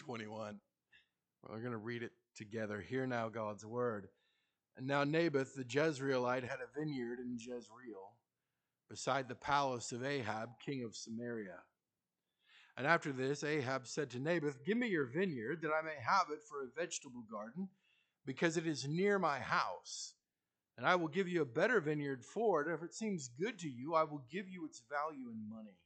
21. We're going to read it together. Hear now God's word. And now Naboth the Jezreelite had a vineyard in Jezreel, beside the palace of Ahab, king of Samaria. And after this, Ahab said to Naboth, Give me your vineyard, that I may have it for a vegetable garden, because it is near my house. And I will give you a better vineyard for it. If it seems good to you, I will give you its value in money.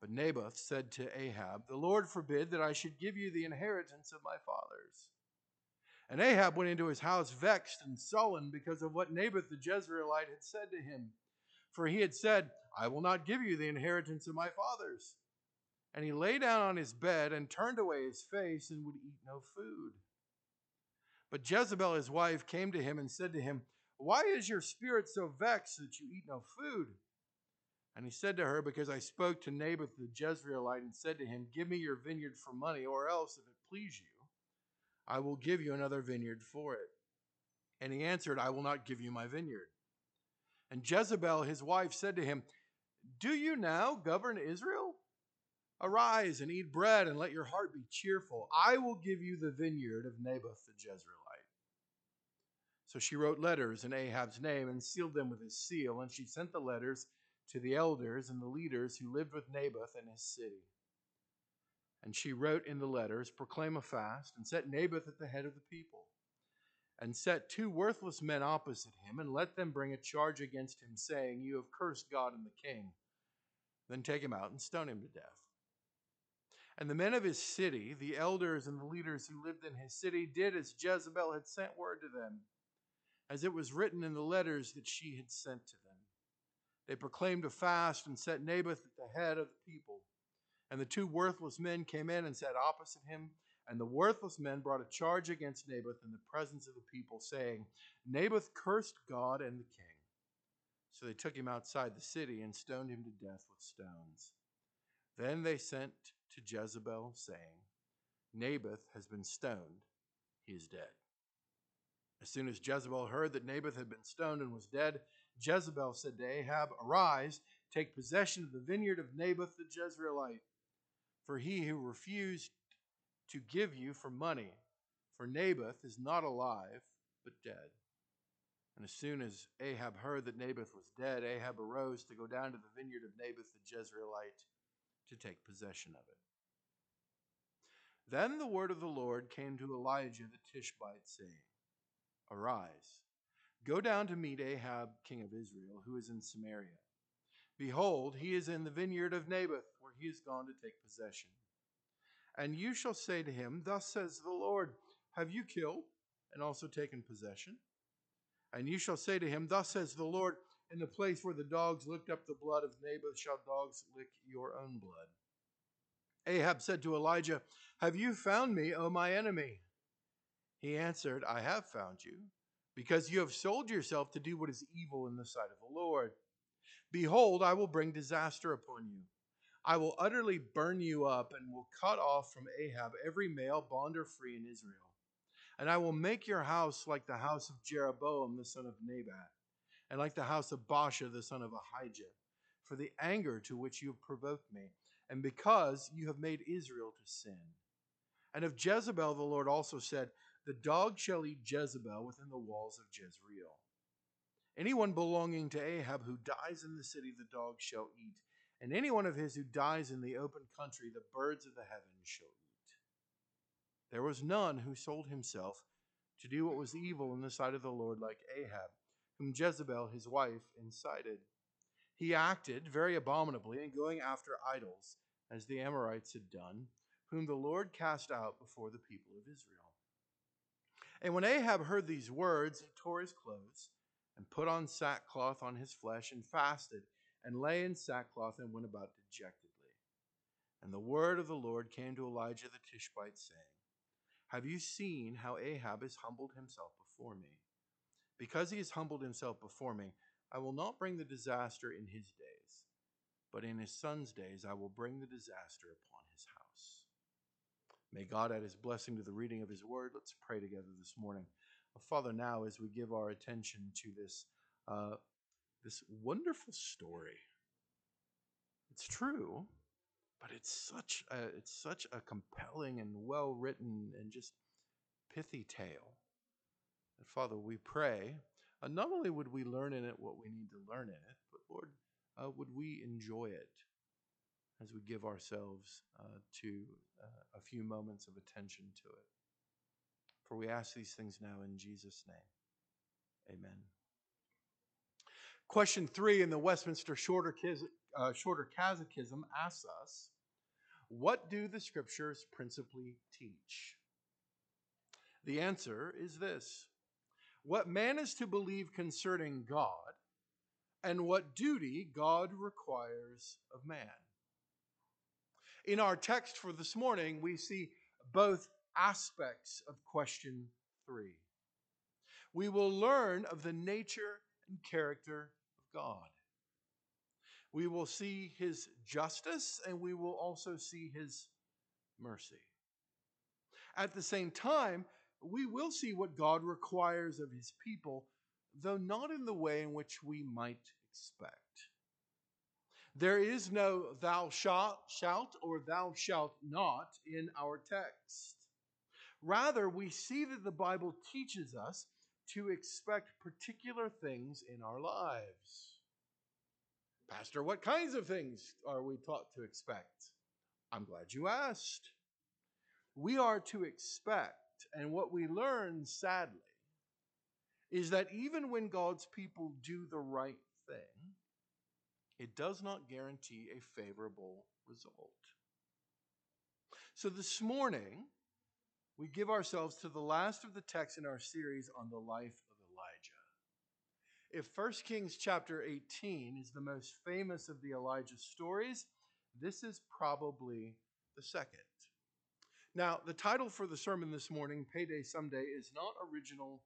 But Naboth said to Ahab, The Lord forbid that I should give you the inheritance of my fathers. And Ahab went into his house vexed and sullen because of what Naboth the Jezreelite had said to him. For he had said, I will not give you the inheritance of my fathers. And he lay down on his bed and turned away his face and would eat no food. But Jezebel his wife came to him and said to him, Why is your spirit so vexed that you eat no food? And he said to her, Because I spoke to Naboth the Jezreelite and said to him, Give me your vineyard for money, or else, if it please you, I will give you another vineyard for it. And he answered, I will not give you my vineyard. And Jezebel his wife said to him, Do you now govern Israel? Arise and eat bread, and let your heart be cheerful. I will give you the vineyard of Naboth the Jezreelite. So she wrote letters in Ahab's name and sealed them with his seal, and she sent the letters to the elders and the leaders who lived with Naboth in his city. And she wrote in the letters, Proclaim a fast, and set Naboth at the head of the people. And set two worthless men opposite him, and let them bring a charge against him, saying, You have cursed God and the king. Then take him out and stone him to death. And the men of his city, the elders and the leaders who lived in his city, did as Jezebel had sent word to them, as it was written in the letters that she had sent to them. They proclaimed a fast and set Naboth at the head of the people. And the two worthless men came in and sat opposite him. And the worthless men brought a charge against Naboth in the presence of the people, saying, Naboth cursed God and the king. So they took him outside the city and stoned him to death with stones. Then they sent to Jezebel, saying, Naboth has been stoned, he is dead. As soon as Jezebel heard that Naboth had been stoned and was dead, Jezebel said to Ahab, Arise, take possession of the vineyard of Naboth the Jezreelite, for he who refused to give you for money, for Naboth is not alive, but dead. And as soon as Ahab heard that Naboth was dead, Ahab arose to go down to the vineyard of Naboth the Jezreelite to take possession of it. Then the word of the Lord came to Elijah the Tishbite, saying, Arise Go down to meet Ahab, king of Israel, who is in Samaria. Behold, he is in the vineyard of Naboth, where he is gone to take possession. And you shall say to him, Thus says the Lord, Have you killed and also taken possession? And you shall say to him, Thus says the Lord, In the place where the dogs licked up the blood of Naboth shall dogs lick your own blood. Ahab said to Elijah, Have you found me, O my enemy? He answered, I have found you because you have sold yourself to do what is evil in the sight of the Lord. Behold, I will bring disaster upon you. I will utterly burn you up and will cut off from Ahab every male, bond or free in Israel. And I will make your house like the house of Jeroboam the son of Nebat, and like the house of Baasha the son of Ahijah, for the anger to which you have provoked me, and because you have made Israel to sin. And of Jezebel the Lord also said, the dog shall eat Jezebel within the walls of Jezreel. Anyone belonging to Ahab who dies in the city, the dog shall eat. And anyone of his who dies in the open country, the birds of the heavens shall eat. There was none who sold himself to do what was evil in the sight of the Lord like Ahab, whom Jezebel his wife incited. He acted very abominably in going after idols, as the Amorites had done, whom the Lord cast out before the people of Israel. And when Ahab heard these words, he tore his clothes and put on sackcloth on his flesh and fasted and lay in sackcloth and went about dejectedly. And the word of the Lord came to Elijah the Tishbite, saying, Have you seen how Ahab has humbled himself before me? Because he has humbled himself before me, I will not bring the disaster in his days, but in his son's days I will bring the disaster upon house. May God add his blessing to the reading of his word. Let's pray together this morning. Father, now as we give our attention to this, uh, this wonderful story, it's true, but it's such a, it's such a compelling and well written and just pithy tale. And Father, we pray, uh, not only would we learn in it what we need to learn in it, but Lord, uh, would we enjoy it as we give ourselves uh, to uh, a few moments of attention to it. For we ask these things now in Jesus' name. Amen. Question three in the Westminster Shorter, uh, Shorter Catechism asks us What do the scriptures principally teach? The answer is this What man is to believe concerning God, and what duty God requires of man. In our text for this morning, we see both aspects of question three. We will learn of the nature and character of God. We will see his justice and we will also see his mercy. At the same time, we will see what God requires of his people, though not in the way in which we might expect. There is no thou shalt, or thou shalt not in our text. Rather, we see that the Bible teaches us to expect particular things in our lives. Pastor, what kinds of things are we taught to expect? I'm glad you asked. We are to expect, and what we learn, sadly, is that even when God's people do the right thing, it does not guarantee a favorable result. So this morning, we give ourselves to the last of the texts in our series on the life of Elijah. If 1 Kings chapter 18 is the most famous of the Elijah stories, this is probably the second. Now, the title for the sermon this morning, Payday Someday, is not original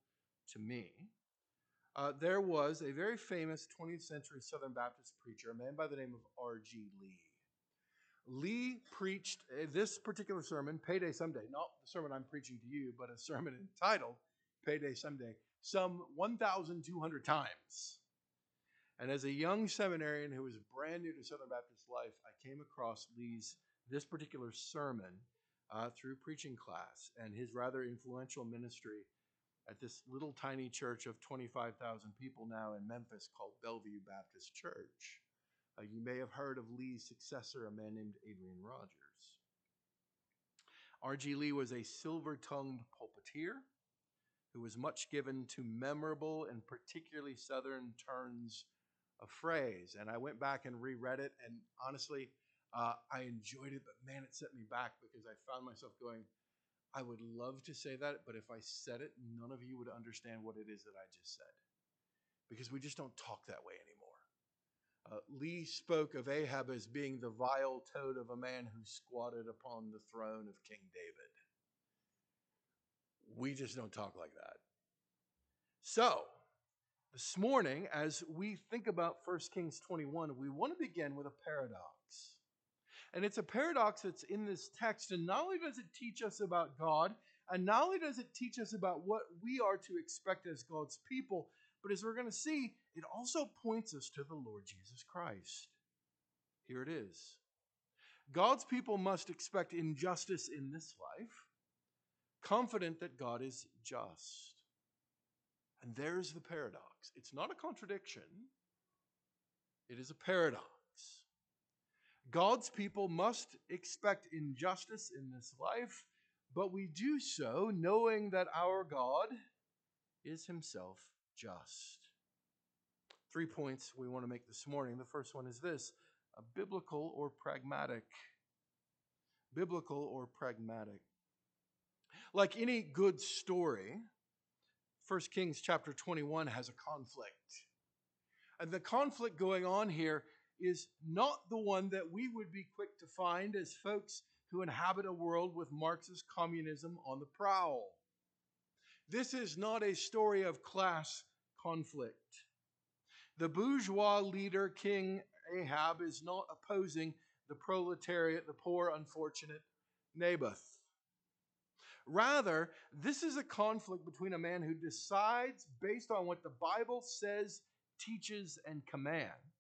to me. Uh, there was a very famous 20th century Southern Baptist preacher, a man by the name of R.G. Lee. Lee preached uh, this particular sermon, Payday Someday, not the sermon I'm preaching to you, but a sermon entitled Payday Someday, some 1,200 times. And as a young seminarian who was brand new to Southern Baptist life, I came across Lee's this particular sermon uh, through preaching class and his rather influential ministry at this little tiny church of 25,000 people now in Memphis called Bellevue Baptist Church. Uh, you may have heard of Lee's successor, a man named Adrian Rogers. R.G. Lee was a silver tongued pulpiteer who was much given to memorable and particularly Southern turns of phrase. And I went back and reread it, and honestly, uh, I enjoyed it, but man, it set me back because I found myself going, I would love to say that, but if I said it, none of you would understand what it is that I just said. Because we just don't talk that way anymore. Uh, Lee spoke of Ahab as being the vile toad of a man who squatted upon the throne of King David. We just don't talk like that. So, this morning, as we think about 1 Kings 21, we want to begin with a paradox. And it's a paradox that's in this text. And not only does it teach us about God, and not only does it teach us about what we are to expect as God's people, but as we're going to see, it also points us to the Lord Jesus Christ. Here it is God's people must expect injustice in this life, confident that God is just. And there's the paradox. It's not a contradiction, it is a paradox. God's people must expect injustice in this life, but we do so knowing that our God is himself just. Three points we want to make this morning. The first one is this a biblical or pragmatic. Biblical or pragmatic. Like any good story, 1 Kings chapter 21 has a conflict. And the conflict going on here is not the one that we would be quick to find as folks who inhabit a world with Marxist communism on the prowl. This is not a story of class conflict. The bourgeois leader, King Ahab, is not opposing the proletariat, the poor, unfortunate Naboth. Rather, this is a conflict between a man who decides based on what the Bible says, teaches, and commands,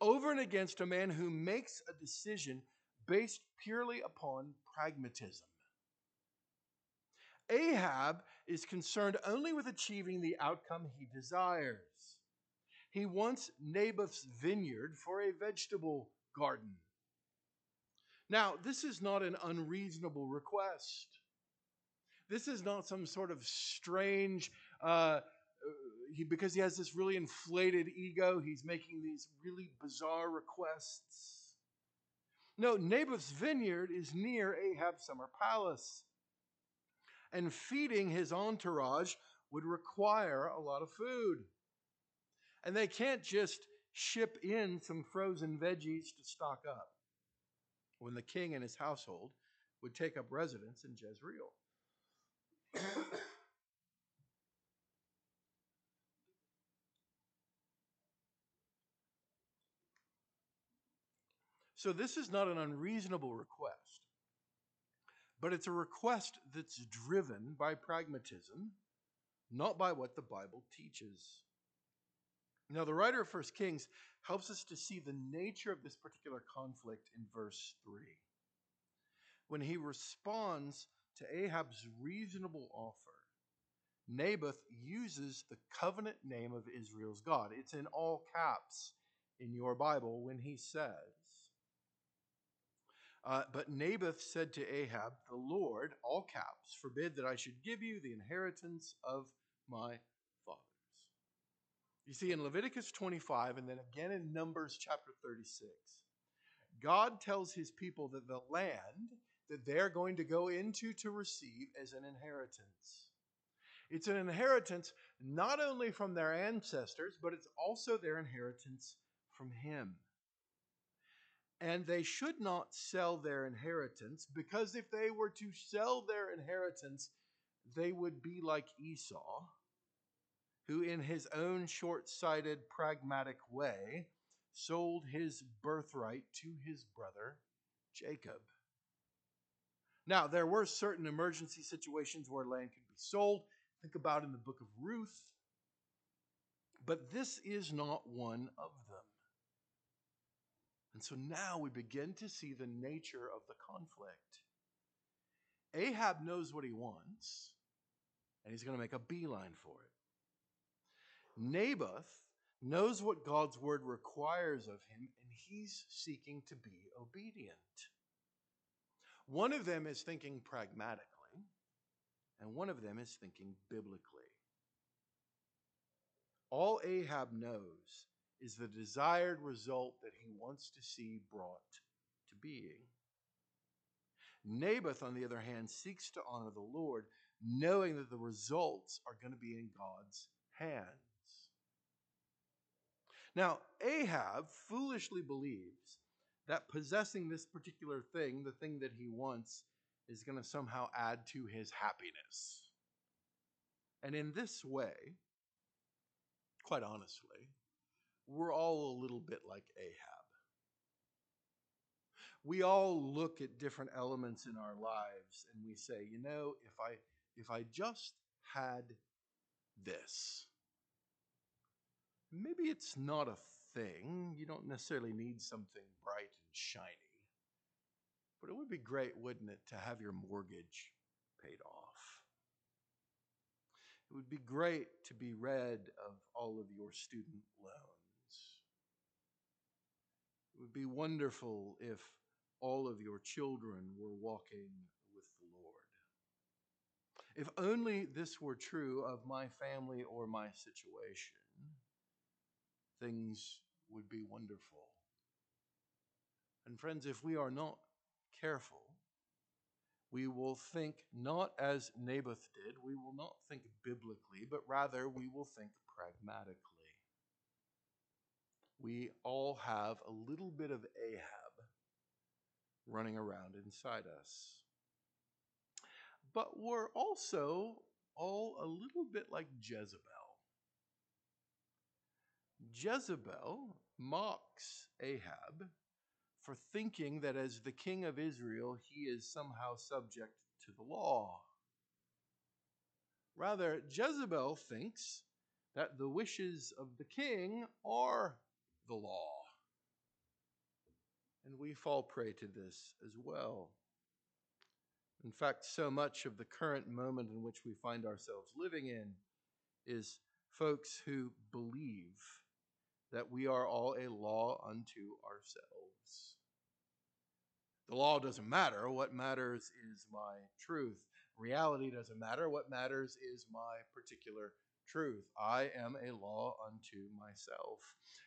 over and against a man who makes a decision based purely upon pragmatism. Ahab is concerned only with achieving the outcome he desires. He wants Naboth's vineyard for a vegetable garden. Now, this is not an unreasonable request. This is not some sort of strange, uh, he, because he has this really inflated ego, he's making these really bizarre requests. No, Naboth's vineyard is near Ahab's summer palace. And feeding his entourage would require a lot of food. And they can't just ship in some frozen veggies to stock up when the king and his household would take up residence in Jezreel. so, this is not an unreasonable request, but it's a request that's driven by pragmatism, not by what the Bible teaches. Now, the writer of First Kings helps us to see the nature of this particular conflict in verse 3. When he responds to Ahab's reasonable offer, Naboth uses the covenant name of Israel's God. It's in all caps in your Bible when he says, uh, But Naboth said to Ahab, The Lord, all caps, forbid that I should give you the inheritance of my fathers. you see, in Leviticus 25 and then again in Numbers chapter 36, God tells his people that the land that they're going to go into to receive is an inheritance. It's an inheritance not only from their ancestors, but it's also their inheritance from Him. And they should not sell their inheritance because if they were to sell their inheritance, they would be like Esau who, in his own short sighted, pragmatic way, sold his birthright to his brother Jacob. Now, there were certain emergency situations where land could be sold. Think about in the book of Ruth. But this is not one of. And so now we begin to see the nature of the conflict. Ahab knows what he wants, and he's going to make a beeline for it. Naboth knows what God's word requires of him, and he's seeking to be obedient. One of them is thinking pragmatically, and one of them is thinking biblically. All Ahab knows is the desired result that he wants to see brought to being. Naboth, on the other hand, seeks to honor the Lord, knowing that the results are going to be in God's hands. Now, Ahab foolishly believes that possessing this particular thing, the thing that he wants, is going to somehow add to his happiness. And in this way, quite honestly, we're all a little bit like Ahab. We all look at different elements in our lives and we say, you know, if I if I just had this, maybe it's not a thing. You don't necessarily need something bright and shiny. But it would be great, wouldn't it, to have your mortgage paid off? It would be great to be rid of all of your student loans. Would be wonderful if all of your children were walking with the Lord. If only this were true of my family or my situation things would be wonderful. And friends, if we are not careful, we will think not as Naboth did, we will not think biblically, but rather we will think pragmatically. We all have a little bit of Ahab running around inside us. But we're also all a little bit like Jezebel. Jezebel mocks Ahab for thinking that as the king of Israel, he is somehow subject to the law. Rather, Jezebel thinks that the wishes of the king are the law. And we fall prey to this as well. In fact, so much of the current moment in which we find ourselves living in is folks who believe that we are all a law unto ourselves. The law doesn't matter. What matters is my truth. Reality doesn't matter. What matters is my particular truth. I am a law unto myself.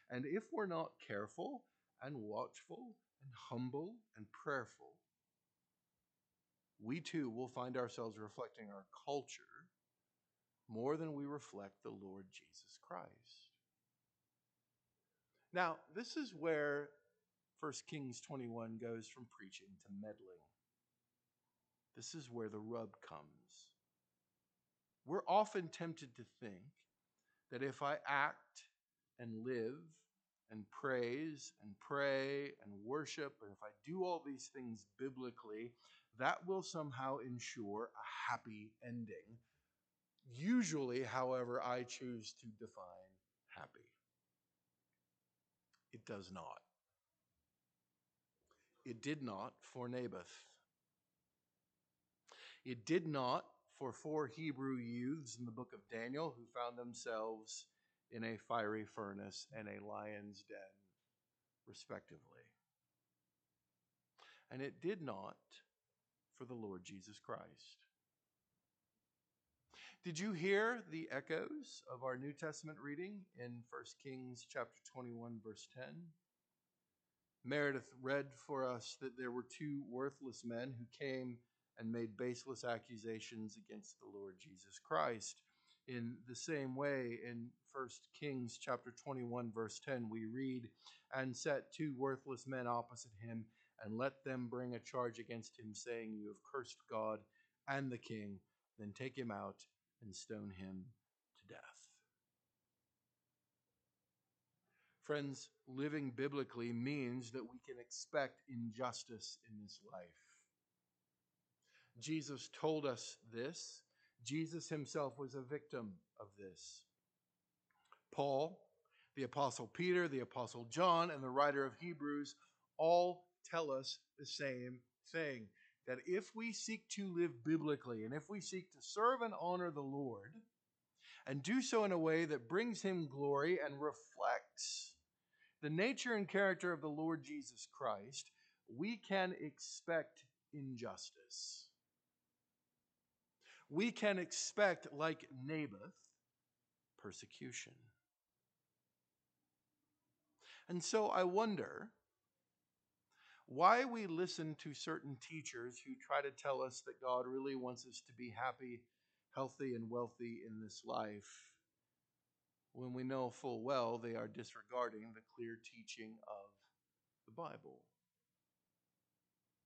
And if we're not careful and watchful and humble and prayerful, we too will find ourselves reflecting our culture more than we reflect the Lord Jesus Christ. Now, this is where 1 Kings 21 goes from preaching to meddling. This is where the rub comes. We're often tempted to think that if I act and live and praise and pray and worship, and if I do all these things biblically, that will somehow ensure a happy ending. Usually, however, I choose to define happy. It does not. It did not for Naboth. It did not for four Hebrew youths in the book of Daniel who found themselves in a fiery furnace and a lion's den, respectively. And it did not for the Lord Jesus Christ. Did you hear the echoes of our New Testament reading in 1 Kings chapter 21 verse 10? Meredith read for us that there were two worthless men who came and made baseless accusations against the Lord Jesus Christ. In the same way, in 1 Kings chapter 21 verse 10, we read, "And set two worthless men opposite him, and let them bring a charge against him, saying, You have cursed God and the king. Then take him out and stone him to death." Friends, living biblically means that we can expect injustice in this life. Jesus told us this. Jesus himself was a victim of this. Paul, the Apostle Peter, the Apostle John, and the writer of Hebrews all tell us the same thing that if we seek to live biblically and if we seek to serve and honor the Lord and do so in a way that brings him glory and reflects the nature and character of the Lord Jesus Christ, we can expect injustice we can expect, like Naboth, persecution. And so I wonder why we listen to certain teachers who try to tell us that God really wants us to be happy, healthy, and wealthy in this life when we know full well they are disregarding the clear teaching of the Bible.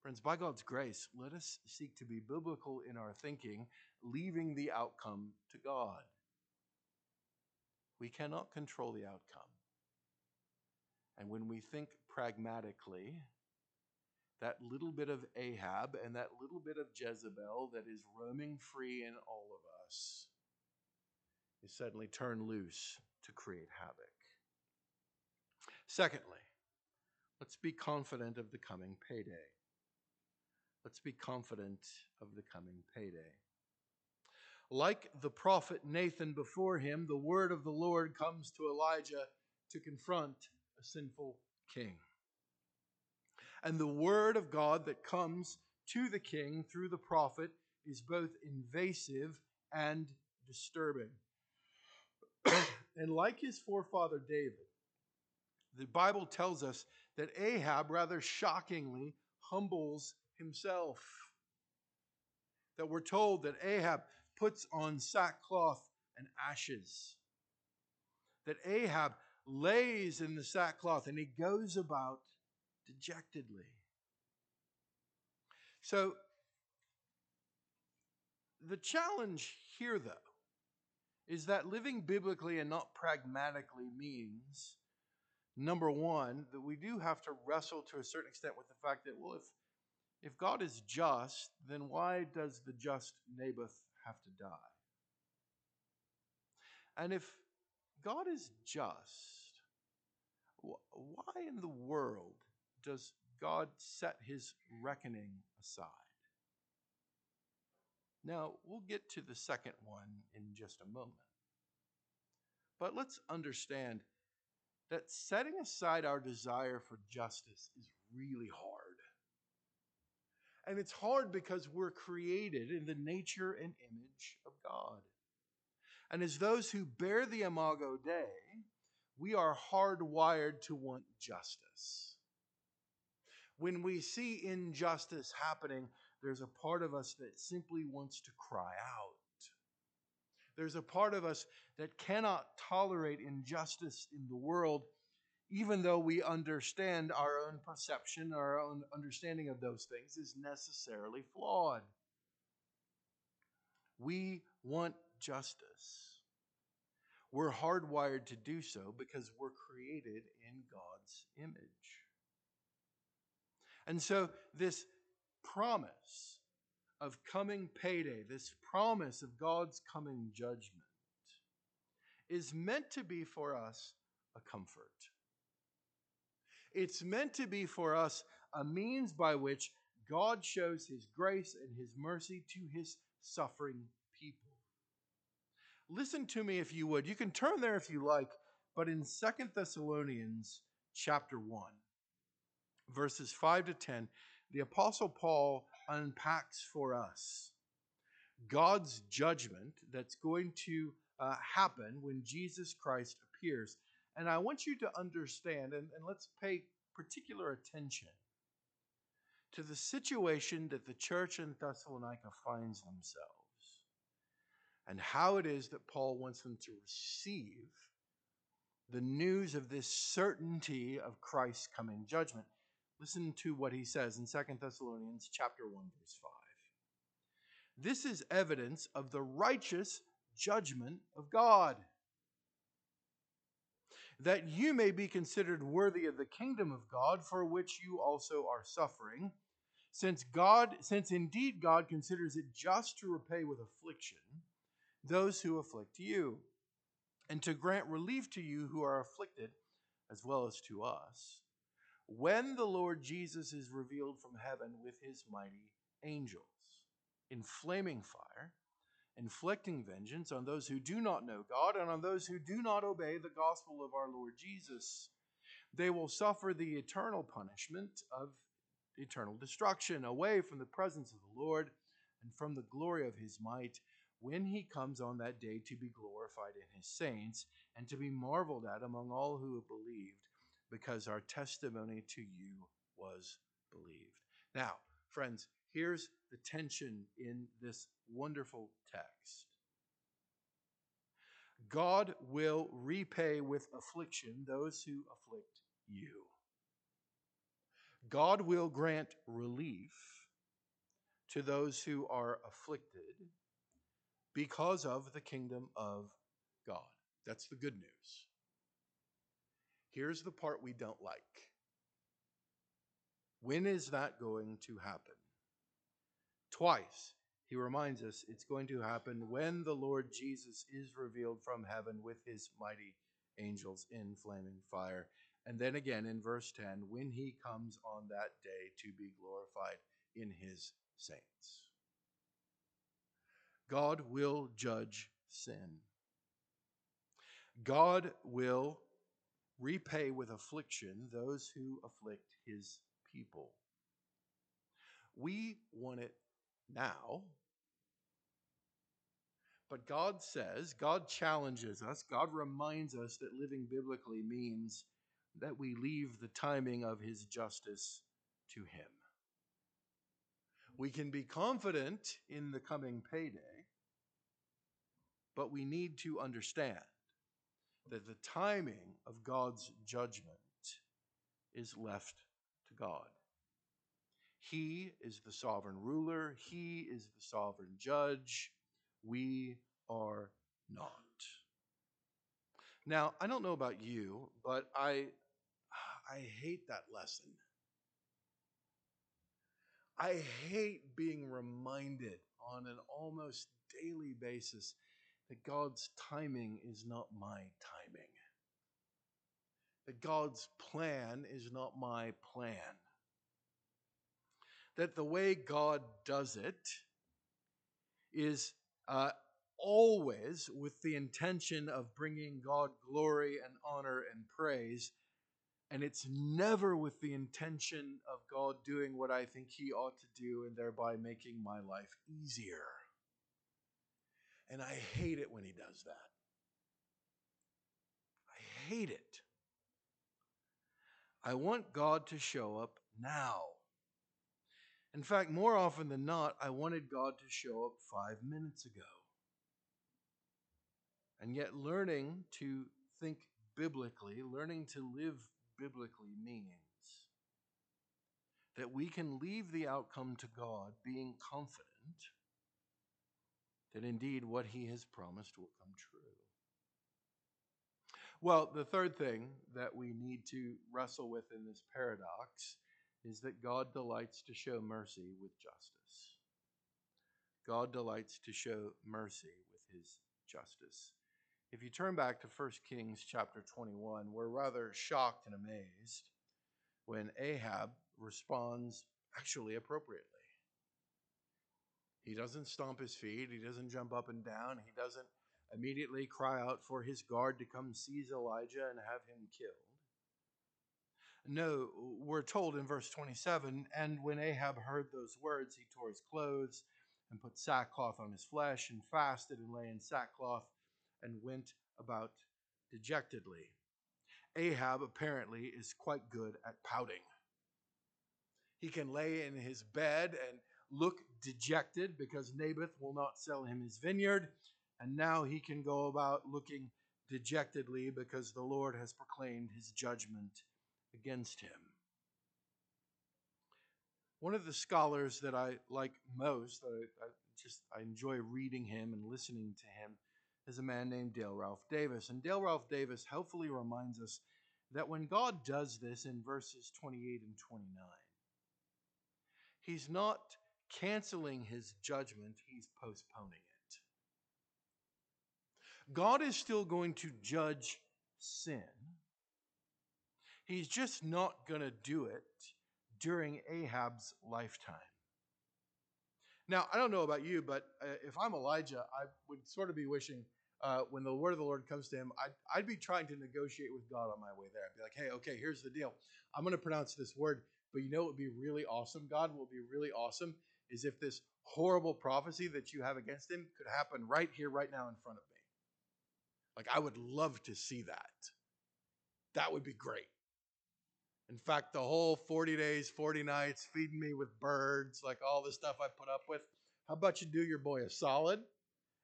Friends, by God's grace, let us seek to be biblical in our thinking, leaving the outcome to God. We cannot control the outcome. And when we think pragmatically, that little bit of Ahab and that little bit of Jezebel that is roaming free in all of us is suddenly turned loose to create havoc. Secondly, let's be confident of the coming payday. Let's be confident of the coming payday. Like the prophet Nathan before him, the word of the Lord comes to Elijah to confront a sinful king. And the word of God that comes to the king through the prophet is both invasive and disturbing. and like his forefather David, the Bible tells us that Ahab rather shockingly humbles himself. That we're told that Ahab puts on sackcloth and ashes. That Ahab lays in the sackcloth and he goes about dejectedly. So, the challenge here, though, is that living biblically and not pragmatically means, number one, that we do have to wrestle to a certain extent with the fact that, well, if if God is just, then why does the just Naboth have to die? And if God is just, why in the world does God set his reckoning aside. Now, we'll get to the second one in just a moment. But let's understand that setting aside our desire for justice is really hard. And it's hard because we're created in the nature and image of God. And as those who bear the Imago Dei, we are hardwired to want justice. When we see injustice happening, there's a part of us that simply wants to cry out. There's a part of us that cannot tolerate injustice in the world, even though we understand our own perception, our own understanding of those things is necessarily flawed. We want justice. We're hardwired to do so because we're created in God's image. And so, this promise of coming payday, this promise of God's coming judgment, is meant to be for us a comfort. It's meant to be for us a means by which God shows his grace and his mercy to his suffering people. Listen to me if you would. You can turn there if you like, but in Second Thessalonians chapter 1, verses 5 to 10, the Apostle Paul unpacks for us God's judgment that's going to uh, happen when Jesus Christ appears. And I want you to understand, and, and let's pay particular attention to the situation that the church in Thessalonica finds themselves and how it is that Paul wants them to receive the news of this certainty of Christ's coming judgment. Listen to what he says in 2 Thessalonians chapter 1 verse 5. This is evidence of the righteous judgment of God that you may be considered worthy of the kingdom of God for which you also are suffering since God since indeed God considers it just to repay with affliction those who afflict you and to grant relief to you who are afflicted as well as to us. When the Lord Jesus is revealed from heaven with his mighty angels in flaming fire, inflicting vengeance on those who do not know God and on those who do not obey the gospel of our Lord Jesus. They will suffer the eternal punishment of eternal destruction away from the presence of the Lord and from the glory of his might when he comes on that day to be glorified in his saints and to be marveled at among all who have believed because our testimony to you was believed. Now, friends, here's the tension in this wonderful text God will repay with affliction those who afflict you. God will grant relief to those who are afflicted because of the kingdom of God. That's the good news. Here's the part we don't like. When is that going to happen? Twice, he reminds us it's going to happen when the Lord Jesus is revealed from heaven with his mighty angels in flaming fire. And then again in verse 10, when he comes on that day to be glorified in his saints. God will judge sin. God will repay with affliction those who afflict his people. We want it now. But God says, God challenges us, God reminds us that living biblically means that we leave the timing of his justice to him. We can be confident in the coming payday, but we need to understand that the timing of God's judgment is left to God. He is the sovereign ruler, He is the sovereign judge. We are not. Now, I don't know about you, but I I hate that lesson. I hate being reminded on an almost daily basis that God's timing is not my timing. That God's plan is not my plan. That the way God does it is uh, always with the intention of bringing God glory and honor and praise. And it's never with the intention of God doing what I think He ought to do and thereby making my life easier. And I hate it when He does that. I hate it. I want God to show up now. In fact, more often than not, I wanted God to show up five minutes ago. And yet, learning to think biblically, learning to live biblically means that we can leave the outcome to God being confident that indeed what He has promised will come true. Well, the third thing that we need to wrestle with in this paradox is that God delights to show mercy with justice. God delights to show mercy with his justice. If you turn back to 1 Kings chapter 21, we're rather shocked and amazed when Ahab responds actually appropriately. He doesn't stomp his feet, he doesn't jump up and down, he doesn't immediately cry out for his guard to come seize Elijah and have him killed. No, we're told in verse 27 and when Ahab heard those words, he tore his clothes and put sackcloth on his flesh and fasted and lay in sackcloth and went about dejectedly. Ahab apparently is quite good at pouting. He can lay in his bed and look dejected because Naboth will not sell him his vineyard and now he can go about looking dejectedly because the Lord has proclaimed his judgment against him. One of the scholars that I like most, I, I just I enjoy reading him and listening to him, is a man named Dale Ralph Davis. And Dale Ralph Davis helpfully reminds us that when God does this in verses 28 and 29, he's not canceling his judgment, he's postponing it. God is still going to judge sin. He's just not going to do it during Ahab's lifetime. Now, I don't know about you, but uh, if I'm Elijah, I would sort of be wishing uh, when the word of the Lord comes to him, I'd, I'd be trying to negotiate with God on my way there. I'd be like, hey, okay, here's the deal. I'm going to pronounce this word, but you know what would be really awesome? God will be really awesome is if this horrible prophecy that you have against him could happen right here, right now in front of me. Like, I would love to see that. That would be great. In fact, the whole 40 days, 40 nights, feeding me with birds, like all the stuff I put up with. How about you do your boy a solid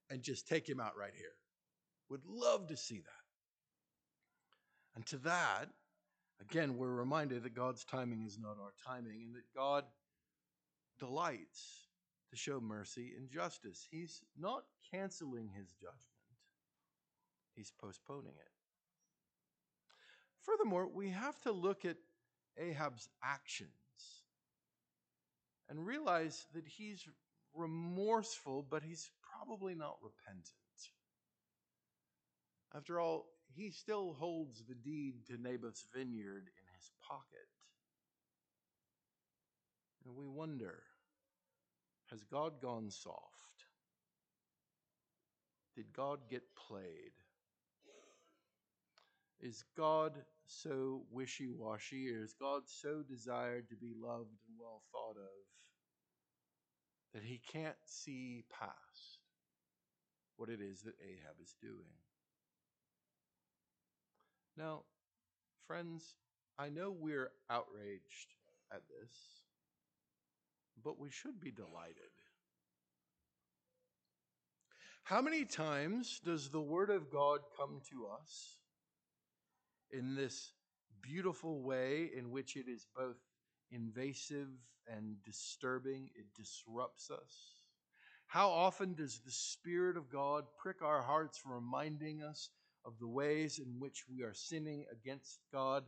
and just take him out right here? Would love to see that. And to that, again, we're reminded that God's timing is not our timing and that God delights to show mercy and justice. He's not canceling his judgment he's postponing it. Furthermore, we have to look at Ahab's actions and realize that he's remorseful, but he's probably not repentant. After all, he still holds the deed to Naboth's vineyard in his pocket. And we wonder has God gone soft? Did God get played? Is God so wishy washy, or is God so desired to be loved and well thought of that he can't see past what it is that Ahab is doing? Now, friends, I know we're outraged at this, but we should be delighted. How many times does the Word of God come to us in this beautiful way in which it is both invasive and disturbing, it disrupts us. How often does the Spirit of God prick our hearts, reminding us of the ways in which we are sinning against God,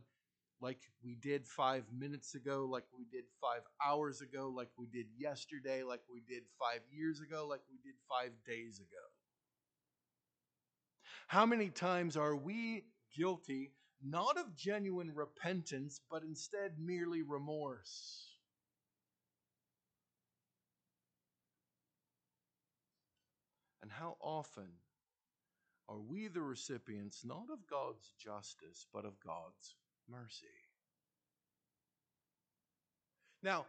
like we did five minutes ago, like we did five hours ago, like we did yesterday, like we did five years ago, like we did five days ago? How many times are we guilty not of genuine repentance, but instead merely remorse. And how often are we the recipients not of God's justice, but of God's mercy? Now,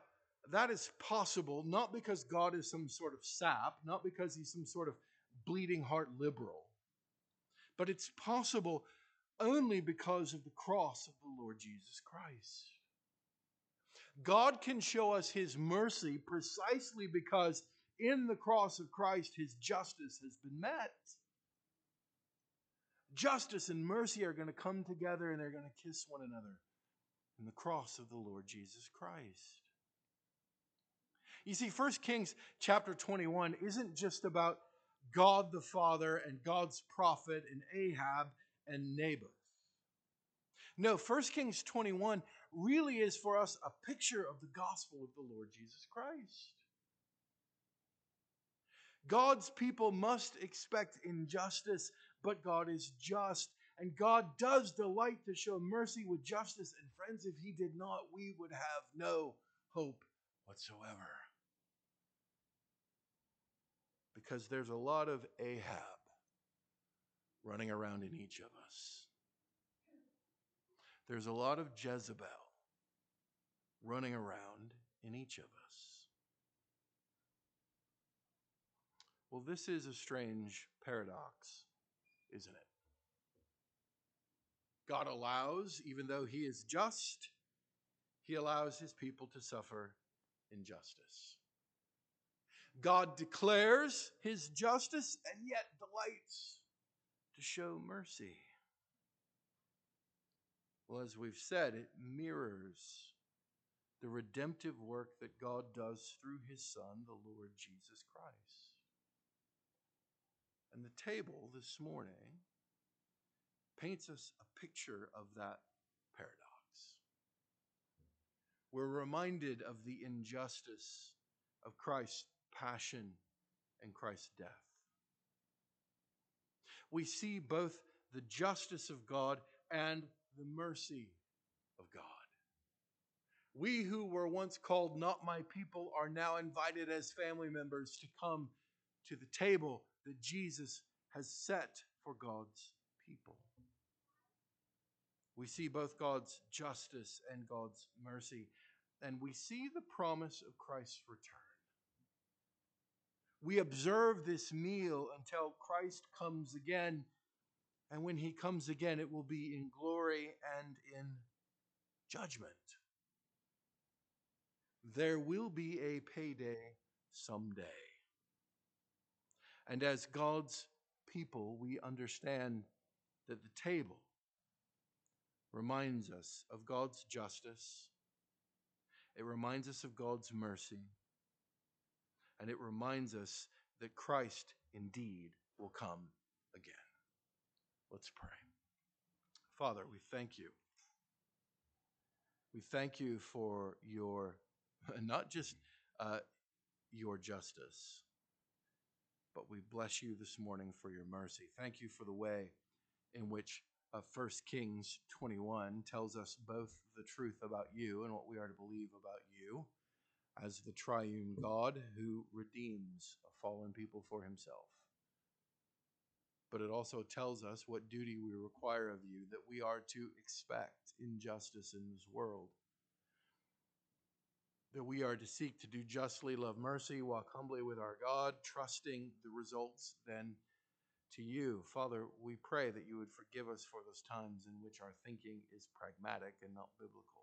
that is possible not because God is some sort of sap, not because he's some sort of bleeding heart liberal, but it's possible only because of the cross of the Lord Jesus Christ. God can show us his mercy precisely because in the cross of Christ his justice has been met. Justice and mercy are going to come together and they're going to kiss one another in the cross of the Lord Jesus Christ. You see, 1 Kings chapter 21 isn't just about God the Father and God's prophet and Ahab and Naboth. No, 1 Kings 21 really is for us a picture of the gospel of the Lord Jesus Christ. God's people must expect injustice, but God is just. And God does delight to show mercy with justice. And friends, if He did not, we would have no hope whatsoever. Because there's a lot of Ahab running around in each of us. There's a lot of Jezebel running around in each of us. Well, this is a strange paradox, isn't it? God allows, even though He is just, He allows His people to suffer injustice. God declares His justice and yet delights to show mercy. Well, as we've said, it mirrors the redemptive work that God does through His Son, the Lord Jesus Christ. And the table this morning paints us a picture of that paradox. We're reminded of the injustice of Christ's passion and Christ's death. We see both the justice of God and the mercy of God. We who were once called not my people are now invited as family members to come to the table that Jesus has set for God's people. We see both God's justice and God's mercy, and we see the promise of Christ's return. We observe this meal until Christ comes again, and when he comes again, it will be in glory and in judgment. There will be a payday someday. And as God's people, we understand that the table reminds us of God's justice, it reminds us of God's mercy, and it reminds us that Christ indeed will come again. Let's pray. Father, we thank you. We thank you for your, not just uh, your justice, but we bless you this morning for your mercy. Thank you for the way in which uh, 1 Kings 21 tells us both the truth about you and what we are to believe about you as the triune God who redeems a fallen people for himself. But it also tells us what duty we require of you, that we are to expect injustice in this world that we are to seek to do justly, love mercy, walk humbly with our God, trusting the results then to you. Father, we pray that you would forgive us for those times in which our thinking is pragmatic and not biblical.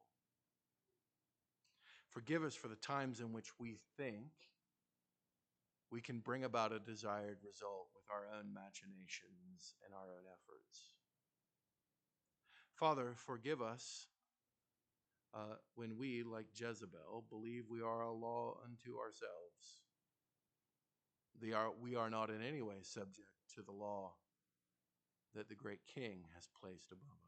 Forgive us for the times in which we think we can bring about a desired result with our own machinations and our own efforts. Father, forgive us uh, when we, like Jezebel, believe we are a law unto ourselves. Are, we are not in any way subject to the law that the great King has placed above us.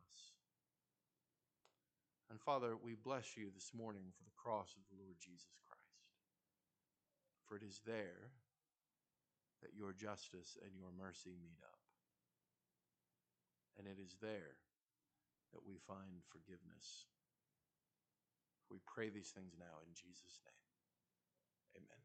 And Father, we bless you this morning for the cross of the Lord Jesus Christ. For it is there that your justice and your mercy meet up. And it is there that we find forgiveness we pray these things now in Jesus' name. Amen.